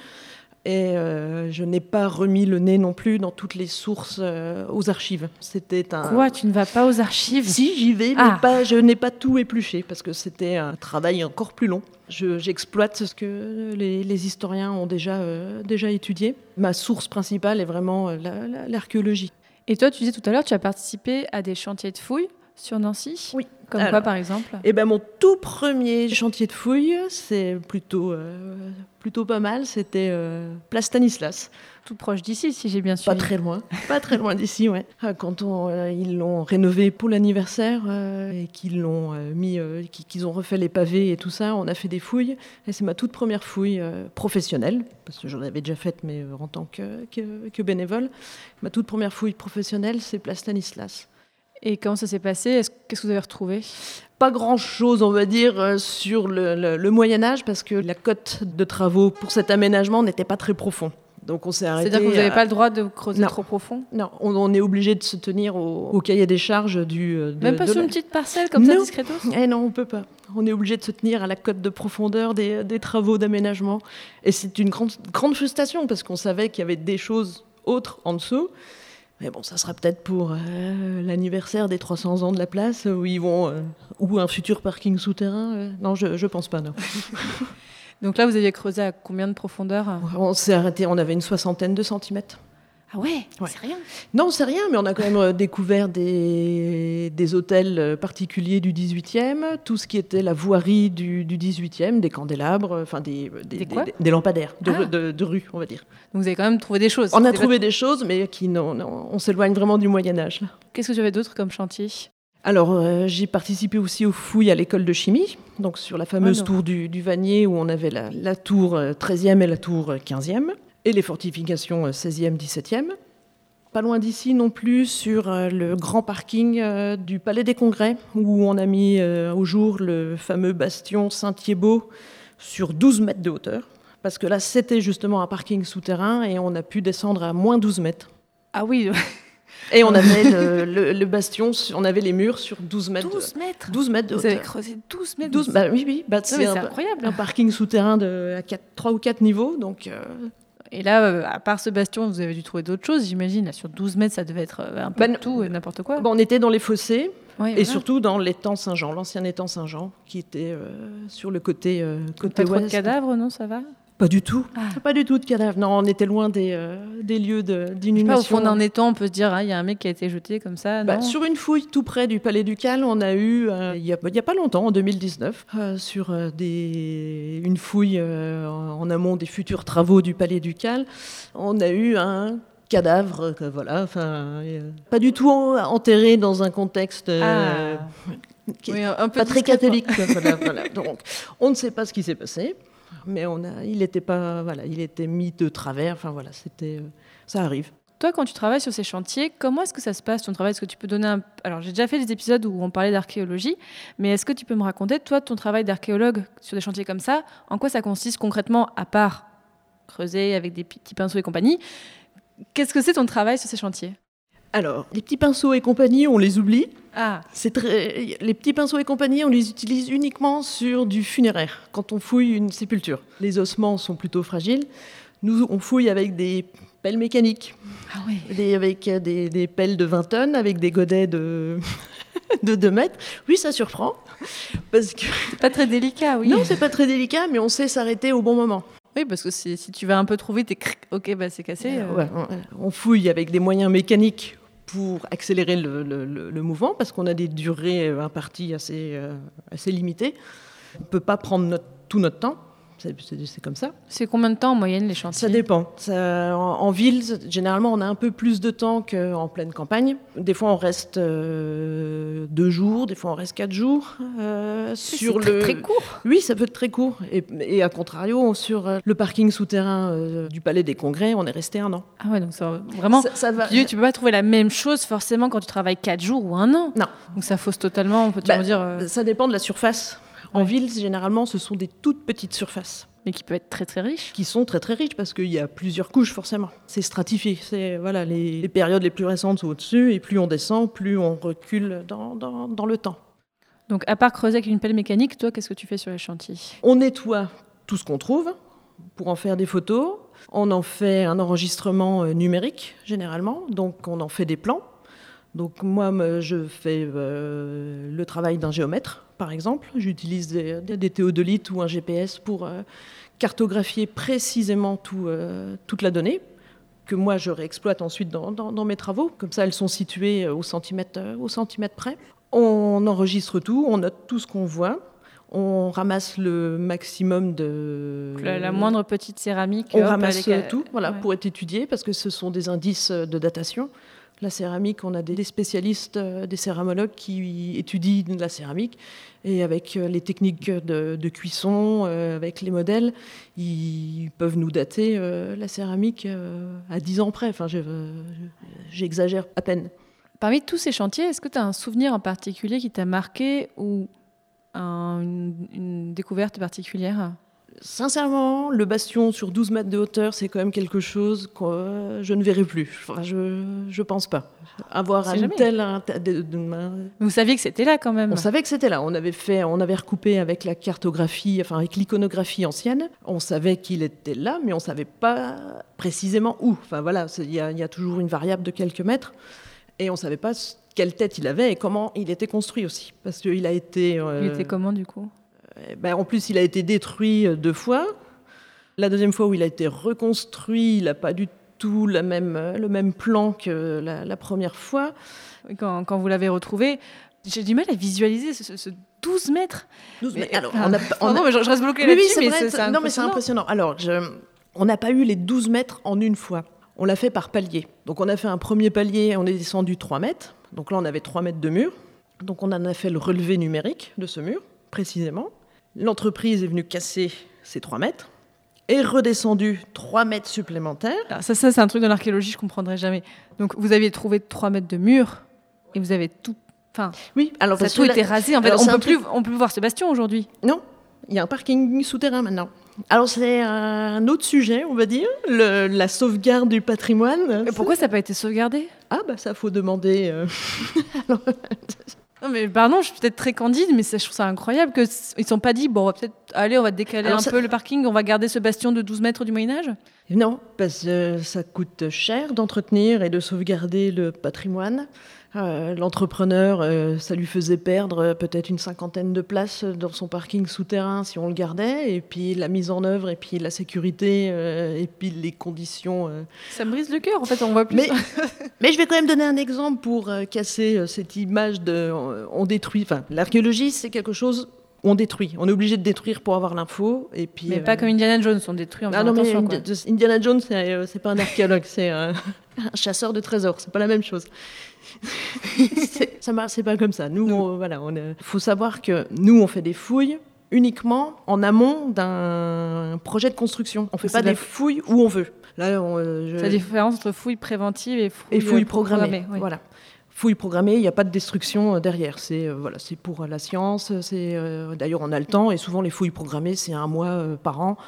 Et euh, je n'ai pas remis le nez non plus dans toutes les sources euh, aux archives. C'était un. Quoi Tu ne vas pas aux archives? Si, j'y vais, Ah. mais pas, je n'ai pas tout épluché parce que c'était un travail encore plus long. Je- J'exploite ce que les, les historiens ont déjà, euh, déjà étudié. Ma source principale est vraiment la- la- l'archéologie. Et toi, tu disais tout à l'heure, tu as participé à des chantiers de fouilles sur Nancy Oui. Comme Alors. quoi, par exemple Et ben mon tout premier chantier de fouilles, c'est plutôt, euh, plutôt pas mal. C'était euh, Place Stanislas. Tout proche d'ici, si j'ai bien Pas suivi. très loin, pas très loin d'ici, ouais. Ah, Quand on, euh, ils l'ont rénové pour l'anniversaire et qu'ils l'ont mis, qu'ils ont refait les pavés et tout ça, on a fait des fouilles. Et c'est ma toute première fouille professionnelle, parce que j'en avais déjà faite, mais en tant que, que, que bénévole. Ma toute première fouille professionnelle, c'est Place Stanislas. Et comment ça s'est passé? Est-ce- Qu'est-ce que vous avez retrouvé? Pas grand-chose, on va dire, euh, sur le, le- le Moyen Âge, parce que la cote de travaux pour cet aménagement n'était pas très profond. Donc on s'est arrêté. C'est-à-dire que vous n'avez à- pas le droit de creuser Non. trop profond? Non, on, on est obligé de se tenir au, au cahier des charges du. euh, de- Même pas de sur une petite parcelle comme ça, Non. discretos? Eh non, on peut pas. On est obligé de se tenir à la cote de profondeur des, des travaux d'aménagement. Et c'est une grande, grande frustration parce qu'on savait qu'il y avait des choses autres en dessous. Mais bon, ça sera peut-être pour euh, l'anniversaire des 300 ans de la place où ils vont. euh, ou un futur parking souterrain. euh. Non, je, je pense pas, non. Donc là, vous aviez creusé à combien de profondeur? On s'est arrêté, on avait une soixantaine de centimètres. Ah ouais, Ouais. c'est rien. Non, c'est rien, mais on a quand même euh, découvert des, des hôtels euh, particuliers du 18e, tout ce qui était la voirie du, du 18e, des candélabres, euh, enfin des, des, Des lampadaires de, Ah. de- de rue, on va dire. Donc vous avez quand même trouvé des choses. On a trouvé des choses, mais qui non, non, on s'éloigne vraiment du Moyen Âge. Qu'est-ce que tu avais d'autre comme chantier? Alors, euh, j'ai participé aussi aux fouilles à l'école de chimie, donc sur la fameuse Ah, donc. tour du, du Vanier, où on avait la, la tour euh, 13e et la tour euh, 15e, et les fortifications euh, 16e, 17e. Pas loin d'ici non plus, sur euh, le grand parking euh, du Palais des Congrès, où on a mis euh, au jour le fameux bastion Saint-Thiébaut sur 12 mètres de hauteur. Parce que là, c'était justement un parking souterrain et on a pu descendre à moins 12 mètres. Ah oui, Et on avait le, le- le bastion, on avait les murs sur 12 mètres. de- 12 mètres 12 mètres de Vous avez hauteur. creusé 12 mètres 12, bah oui, oui. Bah, c'est incroyable. un parking souterrain de à 3 ou 4 niveaux. Donc, euh, Et là, euh, à part ce bastion, vous avez dû trouver d'autres choses, j'imagine. Là, sur 12 mètres, ça devait être euh, un peu non. tout et n'importe quoi. bon, on était dans les fossés Ouais, et voilà. surtout dans l'étang Saint-Jean, l'ancien étang Saint-Jean, qui était euh, sur le côté, euh, côté Pas trop de ouest. cadavres, non Ça va? Pas du tout. Ah. Pas du tout de cadavres. Non, on était loin des, euh, des lieux de- sais pas, au d'inhumation. fond d'un étang, on peut se dire, ah, il y a un mec qui a été jeté comme ça. Bah, non sur une fouille tout près du Palais Ducal, on a eu, euh, il n'y a, il y a pas longtemps, en 2019, euh, sur euh, des, une fouille euh, en amont des futurs travaux du Palais Ducal, on a eu un cadavre, euh, voilà, enfin, euh, pas du tout en- enterré dans un contexte euh, Ah. qui est Oui, un peu pas très catholique. quoi, voilà, voilà. Donc, on ne sait pas ce qui s'est passé, mais on a, il était pas, voilà, il était mis de travers. Enfin voilà, c'était, euh, ça arrive. Toi, quand tu travailles sur ces chantiers, comment est-ce que ça se passe ton travail? Est-ce que tu peux donner un... Alors, j'ai déjà fait des épisodes où on parlait d'archéologie, mais est-ce que tu peux me raconter, toi, ton travail d'archéologue sur des chantiers comme ça, en quoi ça consiste concrètement, à part creuser avec des petits pinceaux et compagnie? Qu'est-ce que c'est ton travail sur ces chantiers? Alors, les petits pinceaux et compagnie, on les oublie. Ah, C'est très... Les petits pinceaux et compagnie, on les utilise uniquement sur du funéraire, quand on fouille une sépulture. Les ossements sont plutôt fragiles. Nous, on fouille avec des pelles mécaniques, ah oui. des- avec euh, des, des pelles de 20 tonnes, avec des godets de, de 2 mètres. Oui, ça surprend, parce que C'est pas très délicat, oui. non, c'est pas très délicat, mais on sait s'arrêter au bon moment. Oui, parce que si tu vas un peu trop vite et cric, ok, bah c'est cassé. euh, Ouais, on- on fouille avec des moyens mécaniques pour accélérer le, mouvement, parce qu'on a des durées euh, imparties assez, euh, assez limitées. On ne peut pas prendre tout notre temps, c'est comme ça. C'est combien de temps en moyenne les chantiers? Ça dépend. Ça- en, en ville, généralement, on a un peu plus de temps qu'en pleine campagne. Des fois, on reste euh, deux jours, des fois, on reste quatre jours. euh, sur très, le... très court. Oui, ça peut être très court. Et, et à contrario, sur euh, le parking souterrain euh, du Palais des Congrès, on est resté un an. Ah ouais, donc ça, vraiment, Ça, ça va. Dieu, tu peux pas trouver la même chose forcément quand tu travailles 4 jours ou un an. Non. Donc ça fausse totalement, on peut Bah, dire. Ça dépend de la surface. En Ouais. ville, généralement, ce sont des toutes petites surfaces. mais qui peut être très très riche. Qui sont très très riches parce qu'il y a plusieurs couches forcément. C'est stratifié. C'est voilà les, les, périodes les plus récentes sont au-dessus et plus on descend, plus on recule dans, dans, dans le temps. Donc à part creuser avec une pelle mécanique, toi qu'est-ce que tu fais sur les chantiers? On nettoie tout ce qu'on trouve pour en faire des photos. On en fait un enregistrement numérique généralement, donc on en fait des plans. Donc moi, je fais euh, le travail d'un géomètre, par exemple. J'utilise des, des, théodolites ou un GPS pour euh, cartographier précisément tout, euh, toute la donnée que moi je réexploite ensuite dans, dans, dans, mes travaux. Comme ça, elles sont situées au centimètre, au centimètre près. On enregistre tout, on note tout ce qu'on voit. On ramasse le maximum de... La, la moindre petite céramique. On ramasse tout voilà, ouais. pour être étudié parce que ce sont des indices de datation. La céramique, on a des spécialistes, des céramologues qui étudient la céramique et avec euh, les techniques de, cuisson, euh, avec les modèles, ils peuvent nous dater euh, la céramique à 10 ans près. Enfin, j'exagère à peine. Parmi tous ces chantiers, est-ce que tu as un souvenir en particulier qui t'a marqué ou un, une, une découverte particulière? Sincèrement, le bastion sur 12 mètres de hauteur, c'est quand même quelque chose que je ne verrai plus. Enfin, je ne pense pas. Avoir un tel... Un, de, de, Vous saviez que c'était là quand même On savait que c'était là. On avait, fait, on avait recoupé avec la cartographie, enfin avec l'iconographie ancienne. On savait qu'il était là, mais on ne savait pas précisément où. Enfin voilà, il y, y, a toujours une variable de quelques mètres. Et on ne savait pas quelle tête il avait et comment il était construit aussi. Parce qu'il a été... Euh, il était comment du coup? Ben, en plus, il a été détruit deux fois. La deuxième fois où il a été reconstruit, il n'a pas du tout la même, le même plan que la, la première fois. Quand, quand vous l'avez retrouvé, j'ai du mal à visualiser ce, ce 12 mètres. 12 mètres. Alors, on a, on a... non, mais je, je reste bloquée oui, là-dessus, oui, mais c'est Non, mais c'est impressionnant. Alors, je... on n'a pas eu les 12 mètres en une fois. On l'a fait par palier. Donc, on a fait un premier palier, on est descendu 3 mètres. Donc là, on avait 3 mètres de mur. Donc, on en a fait le relevé numérique de ce mur, précisément. L'entreprise est venue casser ces 3 mètres et redescendu 3 mètres supplémentaires. Alors ça, ça c'est un truc de l'archéologie, je ne comprendrai jamais. Donc vous aviez trouvé 3 mètres de mur et vous avez tout. Enfin, oui, alors ça a tout été rasé. En fait, on ne peut, plus, on peut plus voir ce bastion aujourd'hui. Non, il y a un parking souterrain maintenant. Alors c'est un autre sujet, on va dire, le, la sauvegarde du patrimoine. Et pourquoi ça n'a pas été sauvegardé? Ah bah ça faut demander. Euh... alors... Non mais pardon, je suis peut-être très candide, mais ça, je trouve ça incroyable qu'ils ne sont pas dit, bon, on va peut-être, allez, on va décaler Alors un ça... peu le parking, on va garder ce bastion de 12 mètres du Moyen-Âge? Non, parce que ça coûte cher d'entretenir et de sauvegarder le patrimoine. Euh, L'entrepreneur, euh, ça lui faisait perdre peut-être une cinquantaine de places dans son parking souterrain si on le gardait, et puis la mise en œuvre, et puis la sécurité, euh, et puis les conditions. euh. Ça me brise le cœur, en fait, on voit plus. Mais, mais je vais quand même donner un exemple pour euh, casser euh, cette image de on détruit. Enfin, l'archéologie, c'est quelque chose on détruit. On est obligé de détruire pour avoir l'info. Et puis, mais euh... pas comme Indiana Jones, on détruit en ah non. Mais Indiana Jones, c'est pas un archéologue, c'est un, un chasseur de trésors. C'est pas la même chose. ça marche, c'est pas comme ça. Nous, on, voilà, on faut savoir que nous, on fait des fouilles uniquement en amont d'un projet de construction. On fait pas des fouilles où on veut. Là, on, euh, je... C'est la différence entre fouilles préventives et fouilles, et fouilles programmées. programmées oui. Voilà. Fouilles programmées, il n'y a pas de destruction derrière. C'est euh, voilà, c'est pour la science. C'est euh, d'ailleurs on a le temps et souvent les fouilles programmées c'est un mois euh, par an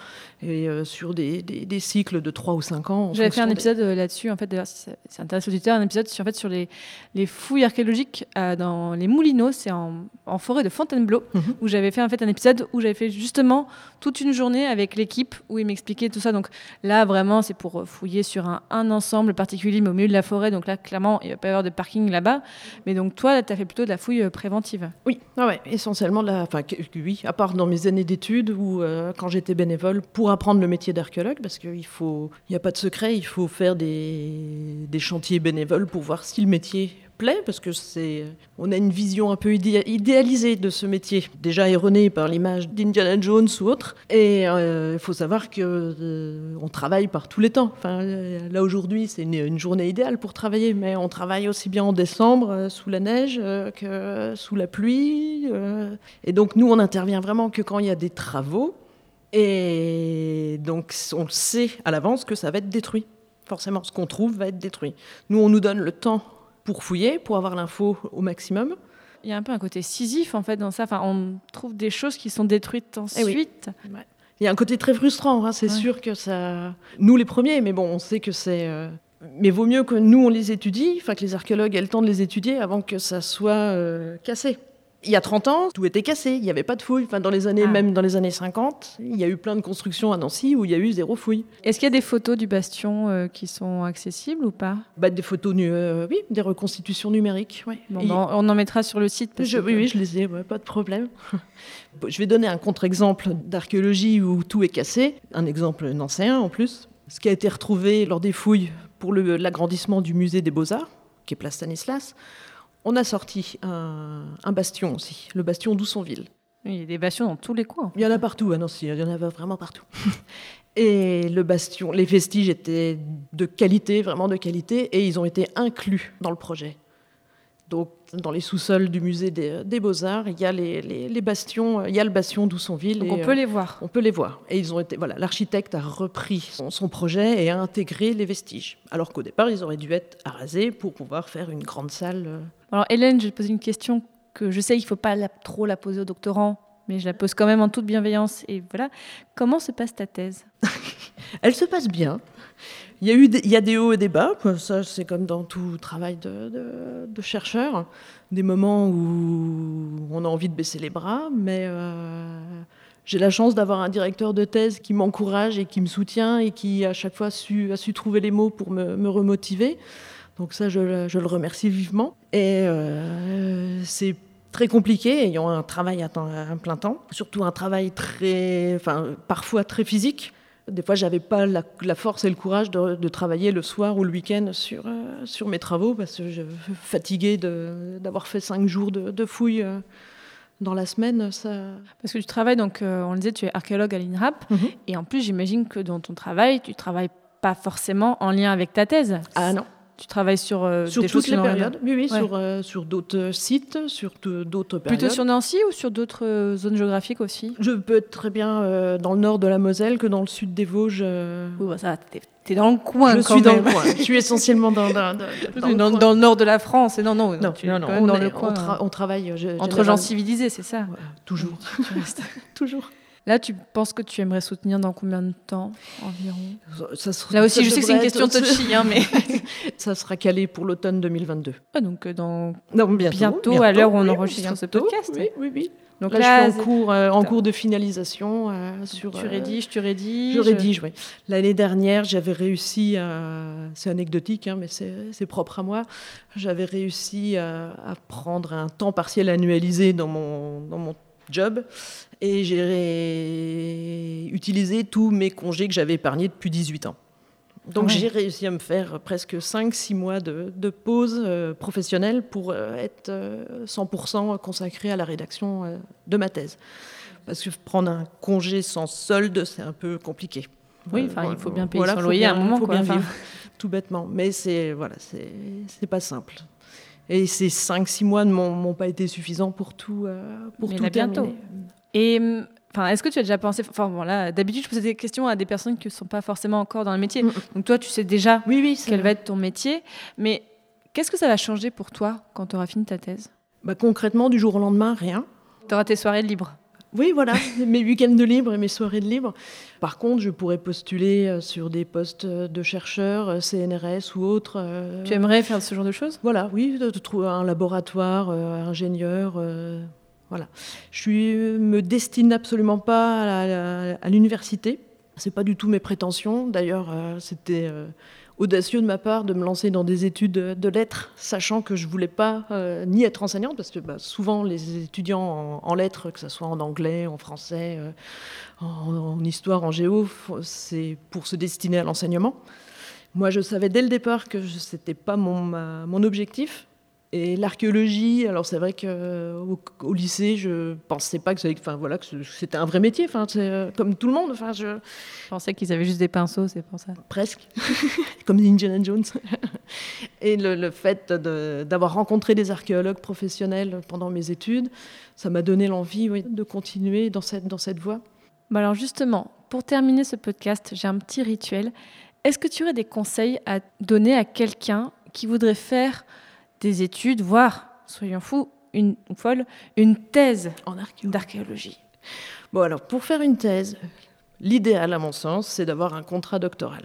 et euh, sur des, des, des, cycles de 3 ou 5 ans. J'avais fait un épisode des... là-dessus, en fait, d'ailleurs, si ça intéresse un épisode sur, en fait, sur les, les fouilles archéologiques euh, dans les Moulineaux, c'est en, en, forêt de Fontainebleau, mm -hmm. où j'avais fait en fait, un épisode où j'avais fait justement toute une journée avec l'équipe, où ils m'expliquaient tout ça. Donc là, vraiment, c'est pour fouiller sur un, un, ensemble particulier, mais au milieu de la forêt. Donc là, clairement, il ne va pas y avoir de parking là-bas. Mais donc toi, tu as fait plutôt de la fouille euh, préventive. Oui, ah ouais, essentiellement, de la, enfin, oui, à part dans mes années d'études, ou euh, quand j'étais bénévole, pour apprendre le métier d'archéologue, parce qu'il faut, il n'y a pas de secret, il faut faire des, chantiers bénévoles pour voir si le métier plaît, parce que c'est, on a une vision un peu idé idéalisée de ce métier, déjà erronée par l'image d'Indiana Jones ou autre. Et il euh, faut savoir que euh, on travaille par tous les temps. Enfin, là aujourd'hui, c'est une, journée idéale pour travailler, mais on travaille aussi bien en décembre euh, sous la neige euh, que sous la pluie. Euh. et donc nous, on intervient vraiment que quand il y a des travaux. Et donc, on sait à l'avance que ça va être détruit. Forcément, ce qu'on trouve va être détruit. Nous, on nous donne le temps pour fouiller, pour avoir l'info au maximum. Il y a un peu un côté scisif, en fait, dans ça. Enfin, on trouve des choses qui sont détruites ensuite. Eh oui. ouais. Il y a un côté très frustrant, hein, c'est Ouais. sûr que ça. Nous les premiers, mais bon, on sait que c'est. euh, Mais vaut mieux que nous on les étudie, enfin que les archéologues aient le temps de les étudier avant que ça soit euh, cassé. Il y a 30 ans, tout était cassé, il n'y avait pas de fouilles. Enfin, dans les années, Ah. même dans les années 50, il y a eu plein de constructions à Nancy où il y a eu zéro fouille. Est-ce qu'il y a des photos du bastion euh, qui sont accessibles ou pas? Bah, des photos, euh, oui, des reconstitutions numériques. ouais. Bon, Et- bah, On en mettra sur le site. parce Je- que- oui, oui, je les ai, ouais, pas de problème. Je vais donner un contre-exemple d'archéologie où tout est cassé, un exemple nancéen en plus. Ce qui a été retrouvé lors des fouilles pour l'agrandissement du musée des Beaux-Arts, qui est place Stanislas, on a sorti un, un bastion aussi, le bastion d'Oussonville. Il y a des bastions dans tous les coins. Il y en a partout à Nancy, il y en avait vraiment partout. Et le bastion, les vestiges étaient de qualité, vraiment de qualité, et ils ont été inclus dans le projet. Donc, dans les sous-sols du musée des, des Beaux-Arts, il y a les, les- les bastions, il y a le bastion d'Oussonville. Donc et, on euh, peut les voir. on peut les voir. Et ils ont été, voilà, l'architecte a repris son, son projet et a intégré les vestiges. Alors qu'au départ, ils auraient dû être arasés pour pouvoir faire une grande salle. Alors Hélène, je vais te poser une question que je sais qu'il ne faut pas trop la poser aux doctorants, mais je la pose quand même en toute bienveillance. Et voilà, comment se passe ta thèse? Elle se passe bien. Il y a eu des, il y a des hauts et des bas. Ça, c'est comme dans tout travail de, chercheur. Des moments où on a envie de baisser les bras, mais euh, j'ai la chance d'avoir un directeur de thèse qui m'encourage et qui me soutient et qui, à chaque fois, a su trouver les mots pour me remotiver. Donc ça, je, le- je le remercie vivement. Et euh, c'est très compliqué, ayant un travail à, temps- à plein temps, surtout un travail très, enfin, parfois très physique. Des fois, j'avais pas la, la force et le courage de, de travailler le soir ou le week-end sur, euh, sur mes travaux parce que je fatiguée de- d'avoir fait cinq jours de, de fouilles euh, dans la semaine. Ça... Parce que tu travailles, donc euh, on le disait, tu es archéologue à l'INRAP, Mhm. et en plus j'imagine que dans ton travail, tu travailles pas forcément en lien avec ta thèse. Ah non, Tu travailles sur euh, sur des toutes les périodes. Oui, oui, Ouais. sur, euh, sur d'autres sites, sur d'autres périodes. Plutôt sur Nancy ou sur d'autres euh, zones géographiques aussi? Je peux être très bien euh, dans le nord de la Moselle que dans le sud des Vosges. Oui, bah ça, t'es es dans le coin je quand suis dans le coin. Je suis essentiellement dans, dans, dans, Dans, le dans- le nord de la France. Et non, non, Non, tu non, non, on, est- le on coin. tra- on travaille Entre gens civilisés, c'est ça Ouais, toujours. Tu restes. toujours. Là, tu penses que tu aimerais soutenir dans combien de temps environ? Ça sera- Là aussi, ça je sais que c'est une question touchy, hein, mais Ça sera calé pour l'automne 2022. Ah, donc euh, dans Non, Bientôt, à l'heure où on oui, enregistre ce bientôt, podcast. Oui, oui, oui. donc Là, là, je suis en cours, euh, en cours de finalisation euh, sur. tu rédiges, tu rédiges. Je rédige, oui. L'année dernière, j'avais réussi à. C'est anecdotique, hein, mais c'est c'est propre à moi. J'avais réussi à, à prendre un temps partiel annualisé dans mon, dans mon job et j'ai utilisé tous mes congés que j'avais épargnés depuis 18 ans. Donc ouais. j'ai réussi à me faire presque 5-6 mois de, de pause euh, professionnelle pour euh, être euh, 100% consacré à la rédaction euh, de ma thèse. Parce que prendre un congé sans solde, c'est un peu compliqué. Oui, enfin, il faut bien payer Voilà, son loyer à un bien- moment. faut quoi, bien vivre, tout bêtement. Mais c'est voilà, c'est pas simple. Et ces 5-6 mois ne m'ont pas été suffisants pour tout, euh, pour Mais tout là, bientôt. Et hum, enfin, est-ce que tu as déjà pensé Enfin, voilà, d'habitude, je pose des questions à des personnes qui ne sont pas forcément encore dans le métier. Donc toi, tu sais déjà Oui, quel va être ton métier, mais qu'est-ce que ça va changer pour toi quand tu auras fini ta thèse? Bah, concrètement, du jour au lendemain, rien. Tu auras tes soirées libres. Oui, voilà, mes week-ends de libre et mes soirées de libre. Par contre, je pourrais postuler euh, sur des postes de chercheurs, euh, CNRS ou autres. euh, Tu aimerais faire ce genre de choses? Voilà, oui, de, trouver un laboratoire, euh, ingénieur. euh, voilà. Je suis, me destine absolument pas à, l'université. C'est pas du tout mes prétentions. D'ailleurs, euh, c'était euh, audacieux de ma part de me lancer dans des études de, lettres, sachant que je voulais pas euh, ni être enseignante, parce que bah, souvent les étudiants en, lettres, que ce soit en anglais, en français, euh, en, histoire, en géo, c'est pour se destiner à l'enseignement. Moi, je savais dès le départ que ce n'était pas mon objectif. Et l'archéologie, alors c'est vrai qu'au au lycée, je pensais pas que ça- enfin, voilà, que c'était un vrai métier, enfin, euh, comme tout le monde, enfin, je, Je pensais qu'ils avaient juste des pinceaux, c'est pour ça. presque, comme Indiana Jones. Et le, le fait de- d'avoir rencontré des archéologues professionnels pendant mes études, ça m'a donné l'envie oui, de continuer dans cette, dans cette voie. Bah alors justement, pour terminer ce podcast, j'ai un petit rituel. Est-ce que tu aurais des conseils à donner à quelqu'un qui voudrait faire des études, voire, soyons fous, une ou folle, une thèse En archéologie. d'archéologie Bon, alors, pour faire une thèse, L'idéal, à mon sens, c'est d'avoir un contrat doctoral.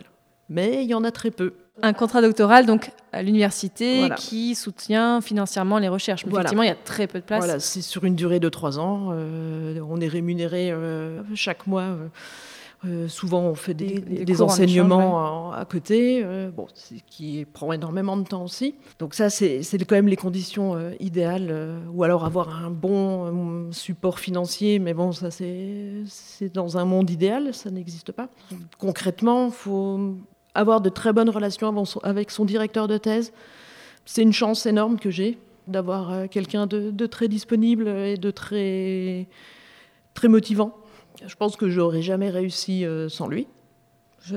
Mais il y en a très peu. Un contrat doctoral, donc à l'université, Voilà. qui soutient financièrement les recherches. Mais Voilà. Effectivement, il y a très peu de place. Voilà, c'est sur une durée de trois ans. euh, on est rémunéré euh, chaque mois. euh, euh, souvent, on fait des, Des- des des cours en enseignements en- à côté, euh, bon, qui prend énormément de temps aussi. Donc ça, c'est quand même les conditions euh, idéales. euh, ou alors avoir un bon euh, support financier, mais bon, ça c'est dans un monde idéal, ça n'existe pas. Concrètement, il faut avoir de très bonnes relations avec son directeur de thèse. C'est une chance énorme que j'ai d'avoir quelqu'un de, de très disponible et de très, très motivant. Je pense que j'aurais jamais réussi euh, sans lui.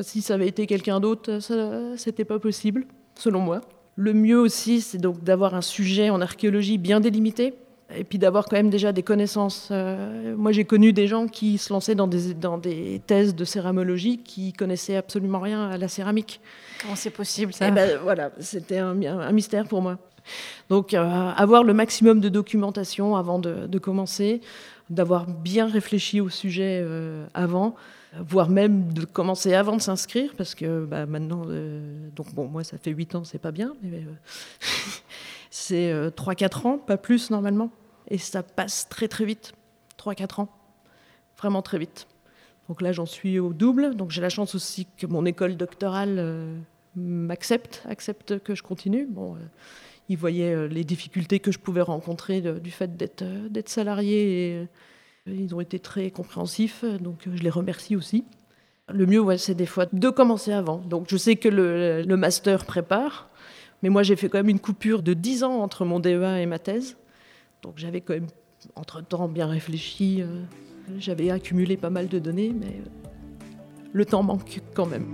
Si ça avait été quelqu'un d'autre, ça c'était pas possible, selon moi. Le mieux aussi, c'est donc d'avoir un sujet en archéologie bien délimité et puis d'avoir quand même déjà des connaissances. Euh, moi, j'ai connu des gens qui se lançaient dans des, dans des thèses de céramologie qui connaissaient absolument rien à la céramique. Comment c'est possible ça Eh ben, voilà, c'était un, un mystère pour moi. Donc, euh, avoir le maximum de documentation avant de, de commencer, d'avoir bien réfléchi au sujet euh, avant, voire même de commencer avant de s'inscrire, parce que bah, maintenant, euh, donc bon, moi ça fait 8 ans, c'est pas bien, mais euh, c'est 3-4 ans, pas plus normalement, et ça passe très très vite, 3-4 ans, vraiment très vite. Donc là, j'en suis au double, donc j'ai la chance aussi que mon école doctorale m'accepte, accepte que je continue. Bon, ils voyaient euh, les difficultés que je pouvais rencontrer du fait d'être euh, salarié euh, ils ont été très compréhensifs, donc je les remercie aussi. Le mieux, c'est des fois de commencer avant. Donc je sais que le, le master prépare, mais moi j'ai fait quand même une coupure de 10 ans entre mon DEA et ma thèse. Donc j'avais quand même, entre-temps, bien réfléchi. j'avais accumulé pas mal de données, mais le temps manque quand même.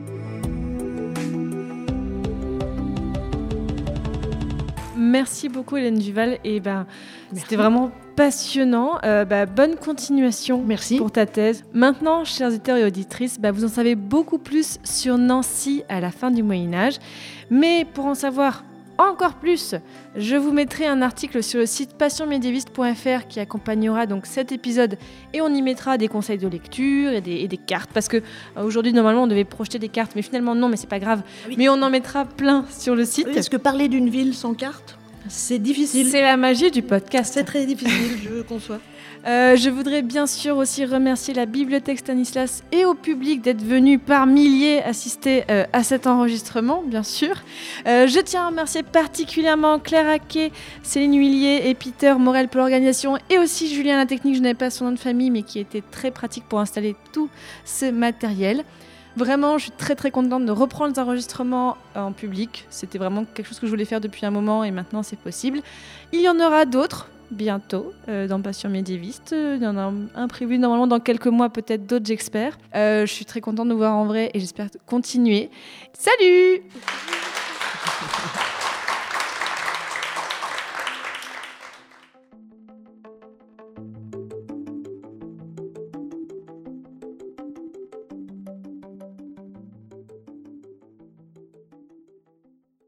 Merci beaucoup Hélène Duval. Et ben, c'était vraiment passionnant. Euh, bah, bonne continuation Merci. pour ta thèse. Maintenant, chers auditeurs et auditrices, bah, vous en savez beaucoup plus sur Nancy à la fin du Moyen Âge. Mais pour en savoir encore plus, je vous mettrai un article sur le site passionmédiéviste.fr qui accompagnera donc cet épisode et on y mettra des conseils de lecture et des, et des cartes parce que euh, aujourd'hui normalement on devait projeter des cartes mais finalement non mais c'est pas grave oui. mais on en mettra plein sur le site. Est-ce que parler d'une ville sans carte, c'est difficile C'est la magie du podcast. C'est très difficile, je conçois. Euh, je voudrais bien sûr aussi remercier la bibliothèque Stanislas et au public d'être venu par milliers assister euh, à cet enregistrement, bien sûr. Euh, je tiens à remercier particulièrement Claire Haquet, Céline Huillier et Peter Morel pour l'organisation et aussi Julien La Technique, je n'avais pas son nom de famille mais qui était très pratique pour installer tout ce matériel. Vraiment, je suis très très contente de reprendre les enregistrements en public. C'était vraiment quelque chose que je voulais faire depuis un moment et maintenant c'est possible. Il y en aura d'autres bientôt euh, dans Passion médiéviste. Il y en a un, un prévu normalement dans quelques mois, peut-être d'autres, j'espère. Euh, je suis très contente de vous voir en vrai et j'espère continuer. Salut